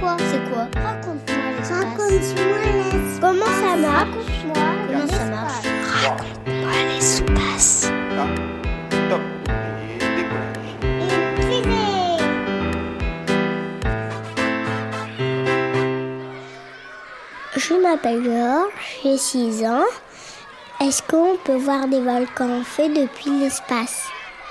quoi C'est quoi Raconte-moi l'espace. Raconte-moi l'espace. Comment ça marche Raconte-moi Comment ça marche Raconte-moi l'espace. Top. Je m'appelle Georges, j'ai 6 ans. Est-ce qu'on peut voir des volcans faits depuis l'espace?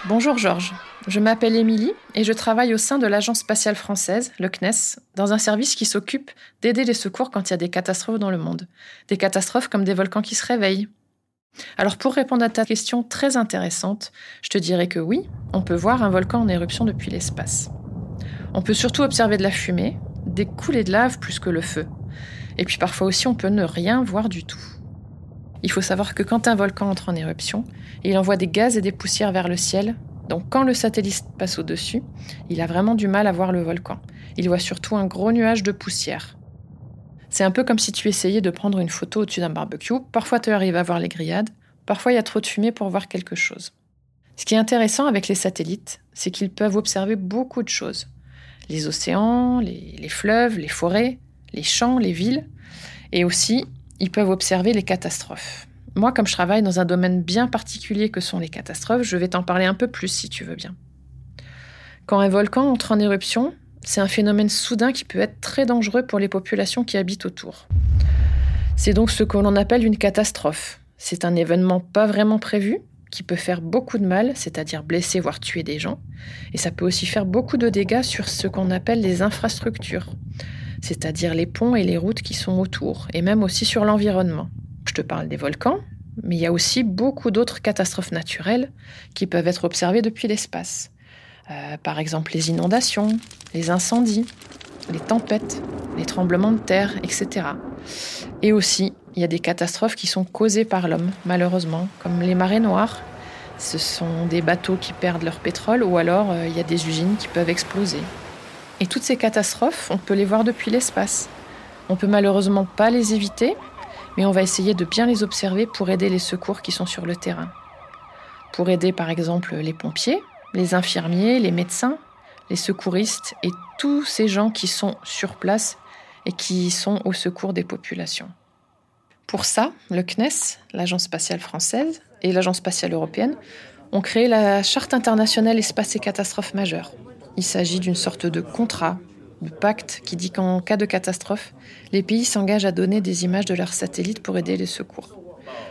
Bonjour Georges, je m'appelle Émilie et je travaille au sein de l'Agence spatiale française, le CNES, dans un service qui s'occupe d'aider les secours quand il y a des catastrophes dans le monde. Des catastrophes comme des volcans qui se réveillent. Alors pour répondre à ta question très intéressante, je te dirais que oui, on peut voir un volcan en éruption depuis l'espace. On peut surtout observer de la fumée, des coulées de lave plus que le feu. Et puis parfois aussi on peut ne rien voir du tout. Il faut savoir que quand un volcan entre en éruption, il envoie des gaz et des poussières vers le ciel. Donc quand le satellite passe au-dessus, il a vraiment du mal à voir le volcan. Il voit surtout un gros nuage de poussière. C'est un peu comme si tu essayais de prendre une photo au-dessus d'un barbecue. Parfois tu arrives à voir les grillades, parfois il y a trop de fumée pour voir quelque chose. Ce qui est intéressant avec les satellites, c'est qu'ils peuvent observer beaucoup de choses. Les océans, les, les fleuves, les forêts, les champs, les villes, et aussi ils peuvent observer les catastrophes. Moi, comme je travaille dans un domaine bien particulier que sont les catastrophes, je vais t'en parler un peu plus si tu veux bien. Quand un volcan entre en éruption, c'est un phénomène soudain qui peut être très dangereux pour les populations qui habitent autour. C'est donc ce que l'on appelle une catastrophe. C'est un événement pas vraiment prévu, qui peut faire beaucoup de mal, c'est-à-dire blesser, voire tuer des gens, et ça peut aussi faire beaucoup de dégâts sur ce qu'on appelle les infrastructures, c'est-à-dire les ponts et les routes qui sont autour, et même aussi sur l'environnement. Je te parle des volcans, mais il y a aussi beaucoup d'autres catastrophes naturelles qui peuvent être observées depuis l'espace. Euh, par exemple les inondations, les incendies, les tempêtes, les tremblements de terre, etc. Et aussi, il y a des catastrophes qui sont causées par l'homme, malheureusement, comme les marées noires. Ce sont des bateaux qui perdent leur pétrole ou alors euh, il y a des usines qui peuvent exploser. Et toutes ces catastrophes, on peut les voir depuis l'espace. On peut malheureusement pas les éviter, mais on va essayer de bien les observer pour aider les secours qui sont sur le terrain. Pour aider par exemple les pompiers, les infirmiers, les médecins, les secouristes et tous ces gens qui sont sur place et qui sont au secours des populations. Pour ça, le CNES, l'Agence spatiale française et l'Agence spatiale européenne ont créé la Charte internationale espace et catastrophes majeures. Il s'agit d'une sorte de contrat, de pacte qui dit qu'en cas de catastrophe, les pays s'engagent à donner des images de leurs satellites pour aider les secours.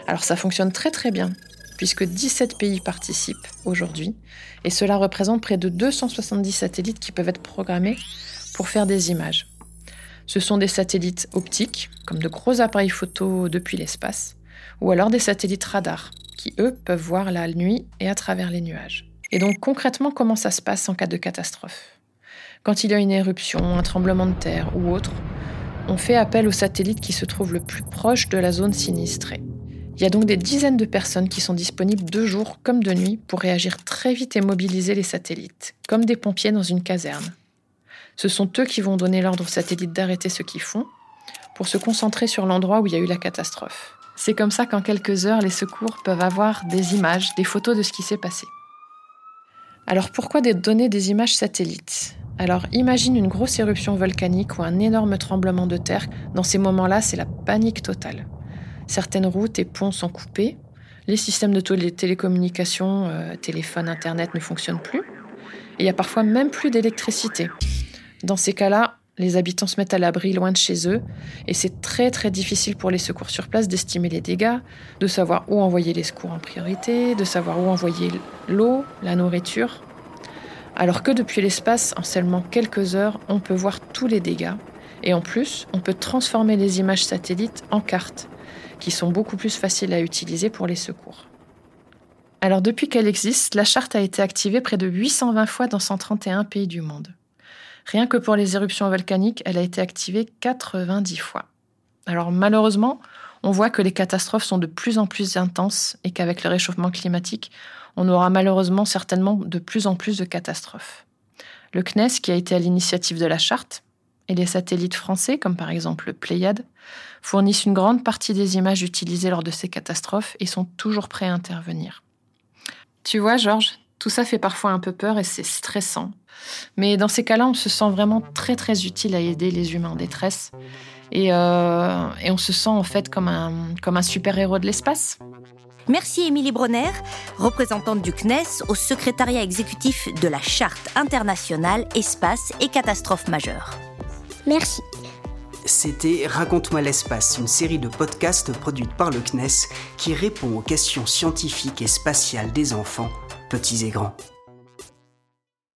Alors ça fonctionne très très bien, puisque 17 pays participent aujourd'hui, et cela représente près de 270 satellites qui peuvent être programmés pour faire des images. Ce sont des satellites optiques, comme de gros appareils photo depuis l'espace, ou alors des satellites radars, qui eux peuvent voir la nuit et à travers les nuages. Et donc concrètement, comment ça se passe en cas de catastrophe? Quand il y a une éruption, un tremblement de terre ou autre, on fait appel aux satellites qui se trouvent le plus proche de la zone sinistrée. Il y a donc des dizaines de personnes qui sont disponibles de jour comme de nuit pour réagir très vite et mobiliser les satellites, comme des pompiers dans une caserne. Ce sont eux qui vont donner l'ordre aux satellites d'arrêter ce qu'ils font pour se concentrer sur l'endroit où il y a eu la catastrophe. C'est comme ça qu'en quelques heures, les secours peuvent avoir des images, des photos de ce qui s'est passé. Alors pourquoi donner des images satellites? Alors imagine une grosse éruption volcanique ou un énorme tremblement de terre. Dans ces moments-là, c'est la panique totale. Certaines routes et ponts sont coupés. Les systèmes de télécommunications, euh, téléphone, internet ne fonctionnent plus. Il y a parfois même plus d'électricité. Dans ces cas-là, les habitants se mettent à l'abri loin de chez eux et c'est très très difficile pour les secours sur place d'estimer les dégâts, de savoir où envoyer les secours en priorité, de savoir où envoyer l'eau, la nourriture. Alors que depuis l'espace, en seulement quelques heures, on peut voir tous les dégâts et en plus, on peut transformer les images satellites en cartes qui sont beaucoup plus faciles à utiliser pour les secours. Alors depuis qu'elle existe, la charte a été activée près de 820 fois dans 131 pays du monde. Rien que pour les éruptions volcaniques, elle a été activée 90 fois. Alors malheureusement, on voit que les catastrophes sont de plus en plus intenses et qu'avec le réchauffement climatique, on aura malheureusement certainement de plus en plus de catastrophes. Le CNES, qui a été à l'initiative de la charte, et les satellites français, comme par exemple le Pléiade, fournissent une grande partie des images utilisées lors de ces catastrophes et sont toujours prêts à intervenir. Tu vois, Georges, tout ça fait parfois un peu peur et c'est stressant. Mais dans ces cas-là, on se sent vraiment très très utile à aider les humains en détresse. Et, euh, et on se sent en fait comme un, comme un super-héros de l'espace. Merci Émilie Bronner, représentante du CNES au secrétariat exécutif de la Charte internationale Espace et catastrophes majeures. Merci. C'était Raconte-moi l'espace, une série de podcasts produite par le CNES qui répond aux questions scientifiques et spatiales des enfants, petits et grands.